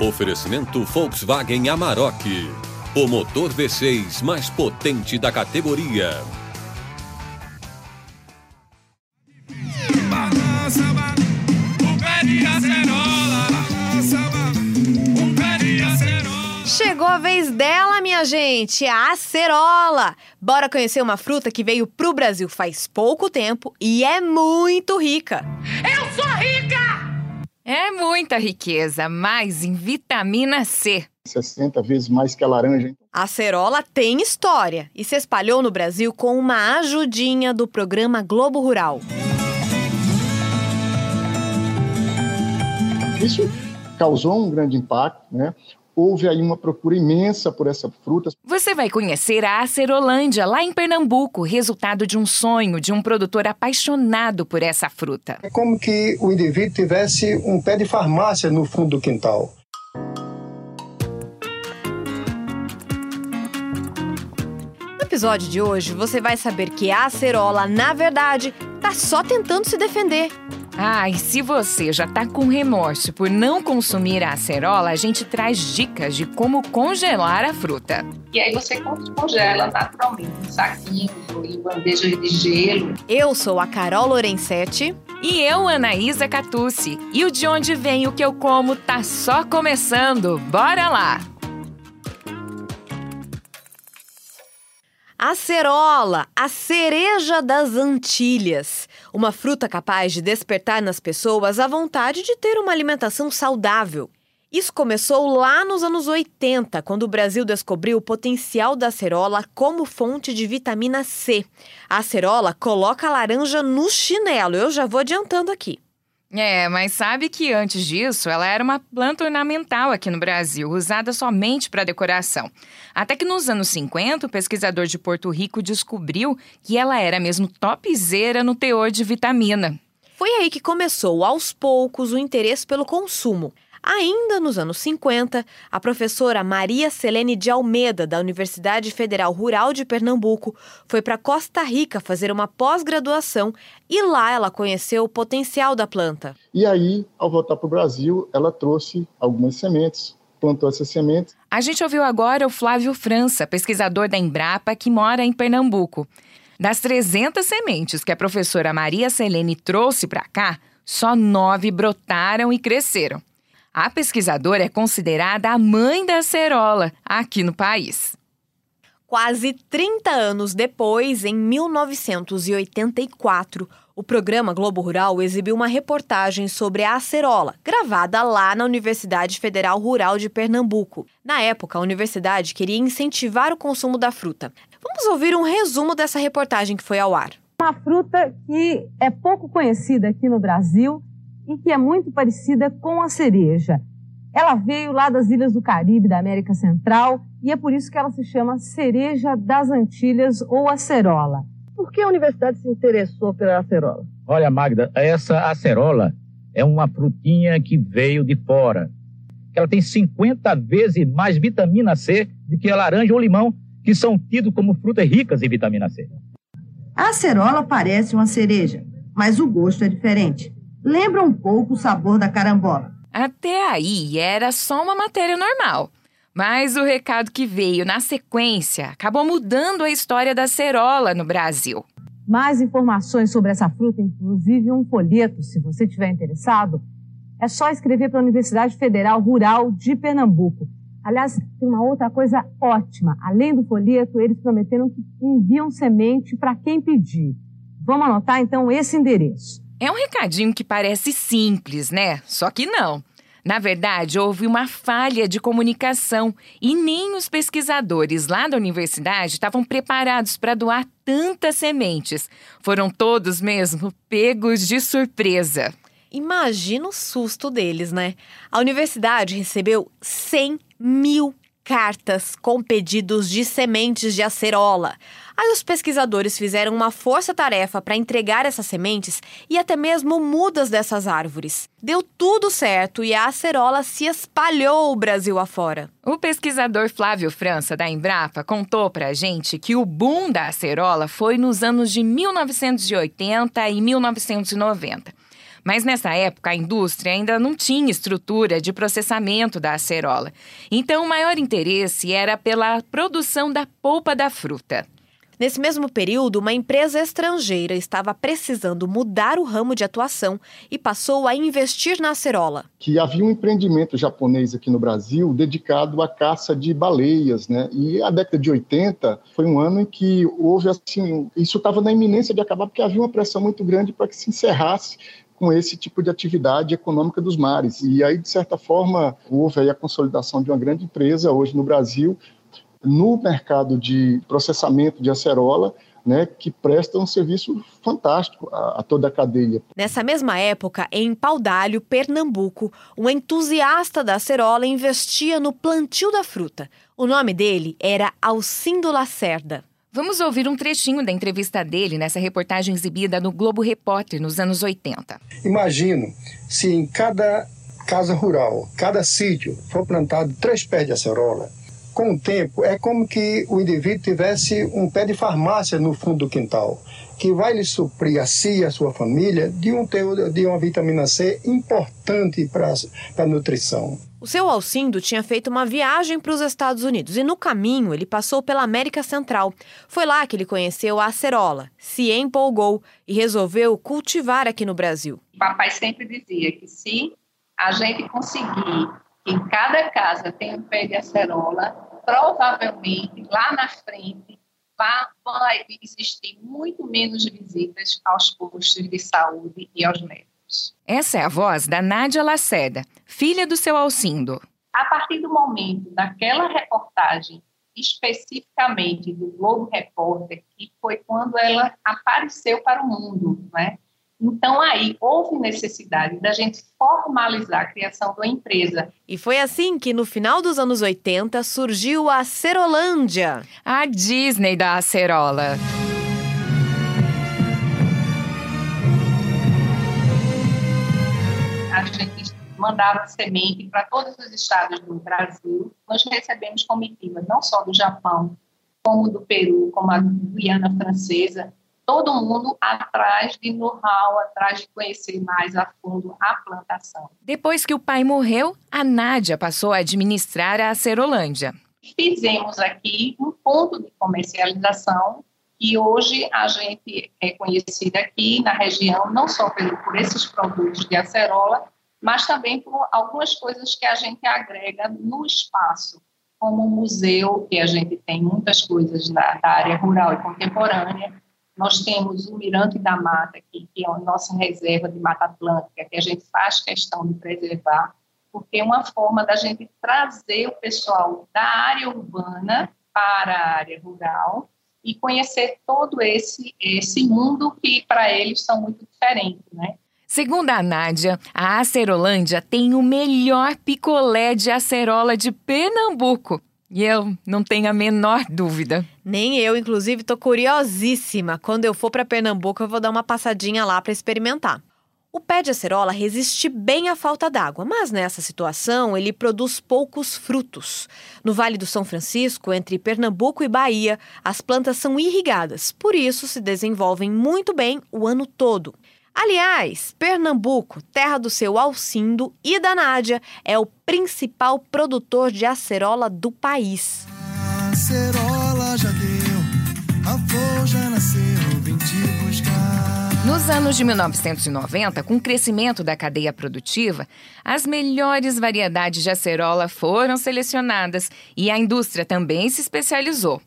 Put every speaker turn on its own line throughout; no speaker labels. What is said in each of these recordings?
Oferecimento Volkswagen Amarok. O motor V6 mais potente da categoria.
Chegou a vez dela, minha gente, a acerola. Bora conhecer uma fruta que veio pro Brasil faz pouco tempo e é muito rica.
Eu sou rica!
É muita riqueza, mais em vitamina C.
60 vezes mais que a laranja.
A acerola tem história e se espalhou no Brasil com uma ajudinha do programa Globo Rural.
Isso causou um grande impacto, né? Houve aí uma procura imensa por essa fruta.
Você vai conhecer a Acerolândia, lá em Pernambuco, resultado de um sonho de um produtor apaixonado por essa fruta.
É como que o indivíduo tivesse um pé de farmácia no fundo do quintal.
No episódio de hoje, você vai saber que a acerola, na verdade, tá só tentando se defender.
Ah, e se você já tá com remorso por não consumir a acerola, a gente traz dicas de como congelar a fruta.
E aí você congela naturalmente em saquinhos ou em bandejas de gelo.
Eu sou a Carol Lorenzetti.
E eu, Anaísa Catucci. E o De Onde Vem o Que Eu Como tá só começando. Bora lá!
Acerola, a cereja das Antilhas. Uma fruta capaz de despertar nas pessoas a vontade de ter uma alimentação saudável. Isso começou lá nos anos 80, quando o Brasil descobriu o potencial da acerola como fonte de vitamina C. A acerola coloca a laranja no chinelo, eu já vou adiantando aqui.
É, mas sabe que antes disso ela era uma planta ornamental aqui no Brasil, usada somente para decoração. Até que nos anos 50, o pesquisador de Porto Rico descobriu que ela era mesmo topzera no teor de vitamina.
Foi aí que começou, aos poucos, o interesse pelo consumo. Ainda nos anos 50, a professora Maria Selene de Almeida, da Universidade Federal Rural de Pernambuco, foi para Costa Rica fazer uma pós-graduação e lá ela conheceu o potencial da planta.
E aí, ao voltar para o Brasil, ela trouxe algumas sementes, plantou essas sementes.
A gente ouviu agora o Flávio França, pesquisador da Embrapa, que mora em Pernambuco. Das 300 sementes que a professora Maria Selene trouxe para cá, só nove brotaram e cresceram. A pesquisadora é considerada a mãe da acerola aqui no país.
Quase 30 anos depois, em 1984, o programa Globo Rural exibiu uma reportagem sobre a acerola, gravada lá na Universidade Federal Rural de Pernambuco. Na época, a universidade queria incentivar o consumo da fruta. Vamos ouvir um resumo dessa reportagem que foi ao ar.
Uma fruta que é pouco conhecida aqui no Brasil e que é muito parecida com a cereja. Ela veio lá das ilhas do Caribe, da América Central, e é por isso que ela se chama cereja das Antilhas ou acerola. Por que a universidade se interessou pela acerola?
Olha, Magda, essa acerola é uma frutinha que veio de fora. Ela tem 50 vezes mais vitamina C do que a laranja ou limão, que são tidos como frutas ricas em vitamina C.
A acerola parece uma cereja, mas o gosto é diferente lembra um pouco o sabor da carambola.
Até aí era só uma matéria normal. Mas o recado que veio na sequência acabou mudando a história da cerola no Brasil.
Mais informações sobre essa fruta, inclusive um folheto, se você estiver interessado, é só escrever para a Universidade Federal Rural de Pernambuco. Aliás, tem uma outra coisa ótima. Além do folheto, eles prometeram que enviam semente para quem pedir. Vamos anotar então esse endereço
é um recadinho que parece simples, né? Só que não. Na verdade, houve uma falha de comunicação e nem os pesquisadores lá da universidade estavam preparados para doar tantas sementes. Foram todos mesmo pegos de surpresa.
Imagina o susto deles, né? A universidade recebeu 100 mil cartas com pedidos de sementes de acerola. Aí os pesquisadores fizeram uma força-tarefa para entregar essas sementes e até mesmo mudas dessas árvores. Deu tudo certo e a acerola se espalhou o Brasil afora.
O pesquisador Flávio França, da Embrapa, contou para a gente que o boom da acerola foi nos anos de 1980 e 1990. Mas nessa época a indústria ainda não tinha estrutura de processamento da acerola. Então o maior interesse era pela produção da polpa da fruta.
Nesse mesmo período, uma empresa estrangeira estava precisando mudar o ramo de atuação e passou a investir na acerola.
Que havia um empreendimento japonês aqui no Brasil dedicado à caça de baleias, né? E a década de 80 foi um ano em que houve assim, isso estava na iminência de acabar porque havia uma pressão muito grande para que se encerrasse com esse tipo de atividade econômica dos mares. E aí, de certa forma, houve a consolidação de uma grande empresa hoje no Brasil, no mercado de processamento de acerola, né, que presta um serviço fantástico a, a, toda a cadeia.
Nessa mesma época, em Paudalho, Pernambuco, um entusiasta da acerola investia no plantio da fruta. O nome dele era Alcindo Lacerda.
Vamos ouvir um trechinho da entrevista dele nessa reportagem exibida no Globo Repórter nos anos 80.
Imagino se em cada casa rural, cada sítio, for plantado três pés de acerola, com o tempo, é como que o indivíduo tivesse um pé de farmácia no fundo do quintal, que vai lhe suprir a si e a sua família de, um teu, de uma vitamina C importante para a nutrição.
O seu Alcindo tinha feito uma viagem para os Estados Unidos e no caminho ele passou pela América Central. Foi lá que ele conheceu a acerola, se empolgou e resolveu cultivar aqui no Brasil.
O papai sempre dizia que se a gente conseguir que em cada casa tem um pé de acerola, provavelmente lá na frente vai existir muito menos visitas aos postos de saúde e aos médicos.
Essa é a voz da Nádia Lacerda, filha do seu Alcindo.
A partir do momento daquela reportagem, especificamente do Globo Repórter, que foi quando ela apareceu para o mundo, né? Então, aí houve necessidade da gente formalizar a criação de uma empresa.
E foi assim que, no final dos anos 80, surgiu a Cerolândia
a Disney da acerola.
A gente mandava semente para todos os estados do Brasil. Nós recebemos comitivas não só do Japão, como do Peru, como a Guiana Francesa, todo mundo atrás de know-how, atrás de conhecer mais a fundo a plantação.
Depois que o pai morreu, a Nádia passou a administrar a Acerolândia.
Fizemos aqui um ponto de comercialização que hoje a gente é conhecida aqui na região não só por, por esses produtos de acerola, mas também por algumas coisas que a gente agrega no espaço, como o museu, que a gente tem muitas coisas da, da área rural e contemporânea, nós temos o Mirante da Mata, aqui, que é a nossa reserva de Mata Atlântica, que a gente faz questão de preservar, porque é uma forma da gente trazer o pessoal da área urbana para a área rural e conhecer todo esse, esse mundo que para eles são muito diferentes, né?
Segundo a Nádia, a Acerolândia tem o melhor picolé de acerola de Pernambuco. E eu não tenho a menor dúvida.
Nem eu, inclusive, tô curiosíssima. Quando eu for para Pernambuco, eu vou dar uma passadinha lá para experimentar. O pé de acerola resiste bem à falta d'água, mas nessa situação ele produz poucos frutos. No Vale do São Francisco, entre Pernambuco e Bahia, as plantas são irrigadas, por isso se desenvolvem muito bem o ano todo. Aliás, Pernambuco, terra do seu Alcindo e da Nádia, é o principal produtor de acerola do país. A acerola já deu, a flor já nasceu,
vem te buscar. Nos anos de 1990, com o crescimento da cadeia produtiva, as melhores variedades de acerola foram selecionadas e a indústria também se especializou.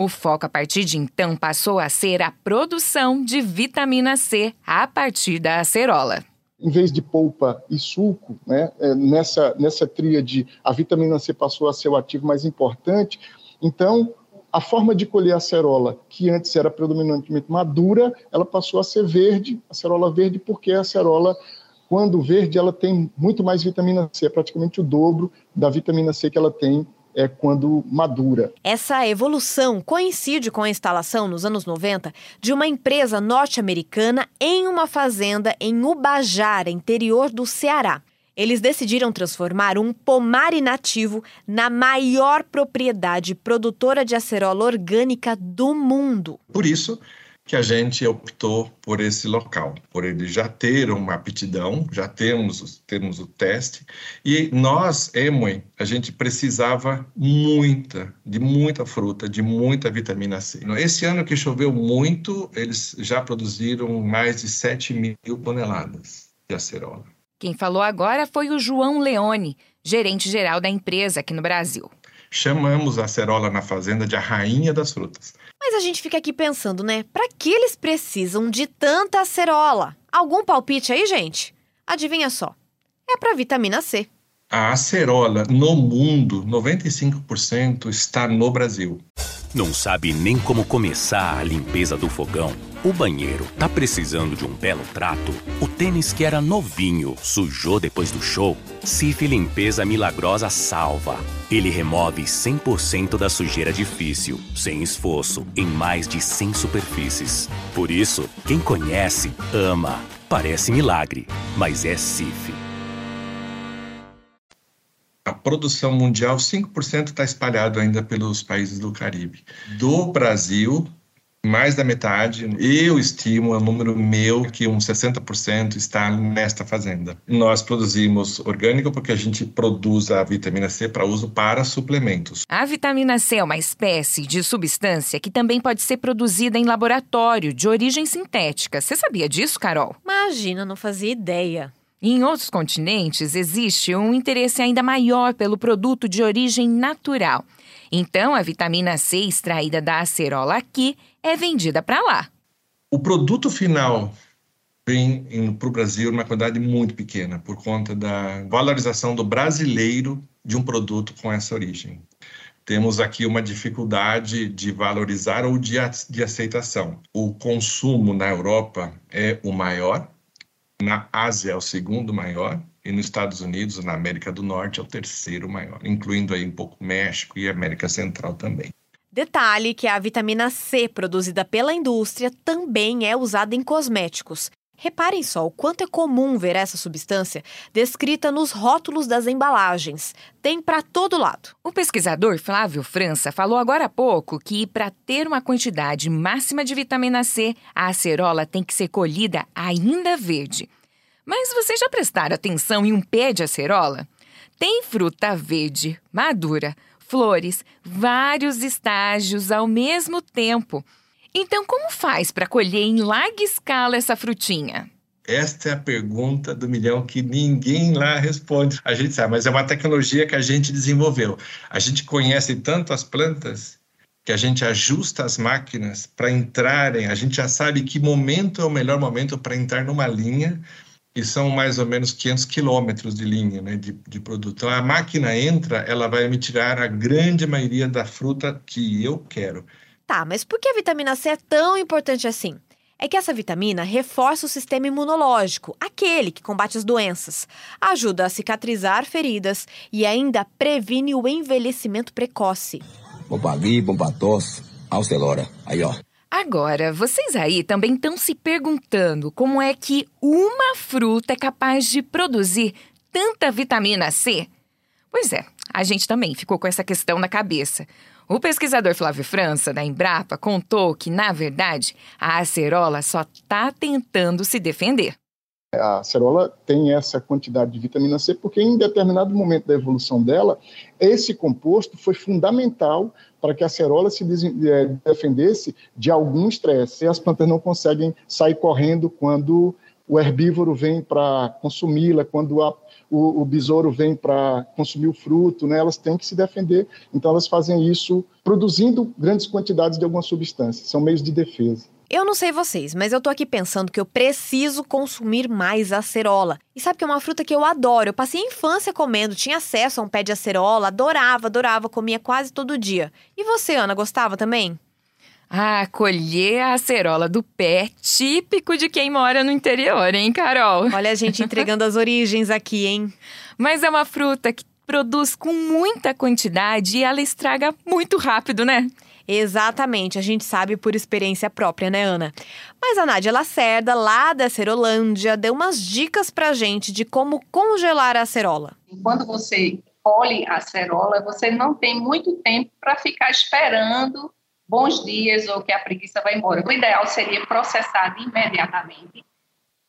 O foco a partir de então passou a ser a produção de vitamina C a partir da acerola.
Em vez de polpa e suco, né, é, nessa, nessa tríade, a vitamina C passou a ser o ativo mais importante. Então, a forma de colher a acerola, que antes era predominantemente madura, ela passou a ser verde, acerola verde, porque a acerola, quando verde, ela tem muito mais vitamina C, é praticamente o dobro da vitamina C que ela tem é quando madura.
Essa evolução coincide com a instalação nos anos 90 de uma empresa norte-americana em uma fazenda em Ubajara, interior do Ceará. Eles decidiram transformar um pomar inativo na maior propriedade produtora de acerola orgânica do mundo.
Por isso que a gente optou por esse local, por ele já ter uma aptidão, já temos, temos o teste, e nós, Emoi, a gente precisava muita, de muita fruta, de muita vitamina C. Esse ano que choveu muito, eles já produziram mais de 7 mil toneladas de acerola.
Quem falou agora foi o João Leone, gerente-geral da empresa aqui no Brasil.
Chamamos a acerola na fazenda de a rainha das frutas.
Mas a gente fica aqui pensando, né? Para que eles precisam de tanta acerola? Algum palpite aí, gente? Adivinha só. É para vitamina C.
A acerola no mundo, 95% está no Brasil.
Não sabe nem como começar a limpeza do fogão? O banheiro tá precisando de um belo trato? O tênis que era novinho sujou depois do show? Cif Limpeza Milagrosa salva. Ele remove 100% da sujeira difícil, sem esforço, em mais de 100 superfícies. Por isso, quem conhece, ama. Parece milagre, mas é Cif.
A produção mundial, 5% está espalhado ainda pelos países do Caribe. Do Brasil, mais da metade, eu estimo, é um número meu, que uns 60% está nesta fazenda. Nós produzimos orgânico porque a gente produz a vitamina C para uso para suplementos.
A vitamina C é uma espécie de substância que também pode ser produzida em laboratório, de origem sintética. Você sabia disso, Carol?
Imagina, não fazia ideia.
Em outros continentes, existe um interesse ainda maior pelo produto de origem natural. Então, a vitamina C extraída da acerola aqui é vendida para lá.
O produto final vem para o Brasil numa quantidade muito pequena, por conta da valorização do brasileiro de um produto com essa origem. Temos aqui uma dificuldade de valorizar ou de, de aceitação. O consumo na Europa é o maior, na Ásia é o segundo maior, e nos Estados Unidos, na América do Norte, é o terceiro maior, incluindo aí um pouco México e América Central também.
Detalhe que a vitamina C produzida pela indústria também é usada em cosméticos. Reparem só o quanto é comum ver essa substância descrita nos rótulos das embalagens. Tem para todo lado.
O pesquisador Flávio França falou agora há pouco que, para ter uma quantidade máxima de vitamina C, a acerola tem que ser colhida ainda verde. Mas vocês já prestaram atenção em um pé de acerola? Tem fruta verde, madura, flores, vários estágios ao mesmo tempo. Então, como faz para colher em larga escala essa frutinha?
Esta é a pergunta do milhão que ninguém lá responde. A gente sabe, mas é uma tecnologia que a gente desenvolveu. A gente conhece tanto as plantas que a gente ajusta as máquinas para entrarem, a gente já sabe que momento é o melhor momento para entrar numa linha e são mais ou menos 500 quilômetros de linha né, de, de produto. Então, a máquina entra, ela vai me tirar a grande maioria da fruta que eu quero.
Tá, mas por que a vitamina C é tão importante assim? É que essa vitamina reforça o sistema imunológico, aquele que combate as doenças, ajuda a cicatrizar feridas e ainda previne o envelhecimento precoce.
Bom pra gripe, bom pra tosse, Alcelora. Aí, ó.
Agora, vocês aí também estão se perguntando como é que uma fruta é capaz de produzir tanta vitamina C? Pois é, a gente também ficou com essa questão na cabeça. O pesquisador Flávio França, da Embrapa, contou que, na verdade, a acerola só está tentando se defender.
A acerola tem essa quantidade de vitamina C porque, em determinado momento da evolução dela, esse composto foi fundamental para que a acerola se é, defendesse de algum estresse. E as plantas não conseguem sair correndo quando o herbívoro vem para consumi-la, quando a, o, o, besouro vem para consumir o fruto, né, elas têm que se defender. Então, elas fazem isso produzindo grandes quantidades de alguma substância. São meios de defesa.
Eu não sei vocês, mas eu tô aqui pensando que eu preciso consumir mais acerola. E sabe que é uma fruta que eu adoro. Eu passei a infância comendo, tinha acesso a um pé de acerola, adorava, adorava, comia quase todo dia. E você, Ana, gostava também?
Ah, colher a acerola do pé, típico de quem mora no interior, hein, Carol?
Olha a gente entregando as origens aqui, hein?
Mas é uma fruta que produz com muita quantidade e ela estraga muito rápido, né?
Exatamente, a gente sabe por experiência própria, né, Ana? Mas a Nádia Lacerda, lá da Cerolândia, deu umas dicas pra gente de como congelar a acerola.
Quando você colhe a acerola, você não tem muito tempo para ficar esperando bons dias ou que a preguiça vai embora. O ideal seria processar imediatamente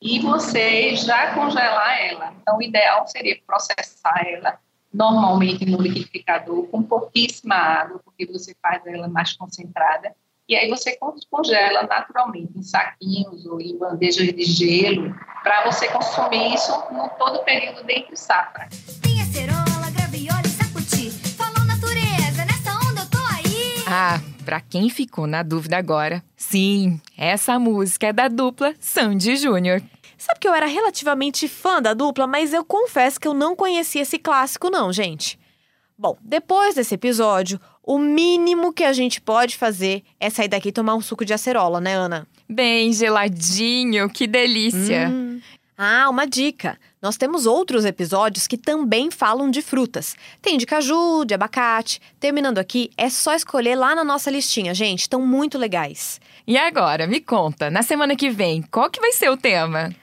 e você já congelar ela. Então, o ideal seria processar ela normalmente no liquidificador com pouquíssima água, porque você faz ela mais concentrada. E aí você congela naturalmente em saquinhos ou em bandejas de gelo para você consumir isso no todo o período de entre safra. Tem acerola, graviola e sacuti. Falou natureza,
nessa onda eu tô aí. Ah, para quem ficou na dúvida agora, sim, essa música é da dupla Sandy Júnior.
Sabe que eu era relativamente fã da dupla, mas eu confesso que eu não conhecia esse clássico, não, gente. Bom, depois desse episódio, o mínimo que a gente pode fazer é sair daqui e tomar um suco de acerola, né, Ana?
Bem geladinho, que delícia!
Hum. Ah, uma dica. Nós temos outros episódios que também falam de frutas. Tem de caju, de abacate. Terminando aqui, é só escolher lá na nossa listinha, gente. Estão muito legais.
E agora, me conta, na semana que vem, qual que vai ser o tema?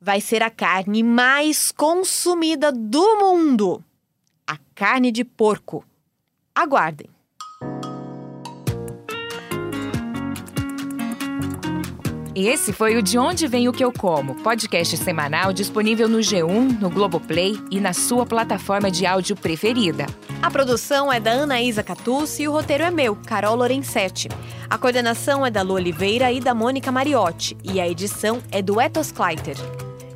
vai ser a carne mais consumida do mundo: a carne de porco. Aguardem!
Esse foi o De Onde Vem o Que Eu Como, podcast semanal disponível no G1, no Globoplay e na sua plataforma de áudio preferida.
A produção é da Anaísa Catucci e o roteiro é meu, Carol Lorenzetti. A coordenação é da Lu Oliveira e da Mônica Mariotti e a edição é do Etos Kleiter.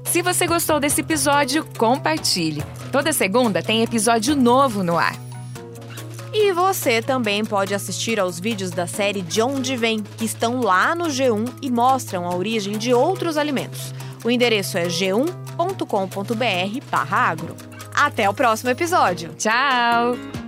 Se você gostou desse episódio, compartilhe. Toda segunda tem episódio novo no ar.
E você também pode assistir aos vídeos da série De Onde Vem, que estão lá no G1 e mostram a origem de outros alimentos. O endereço é g1.com.br/agro. Até o próximo episódio.
Tchau!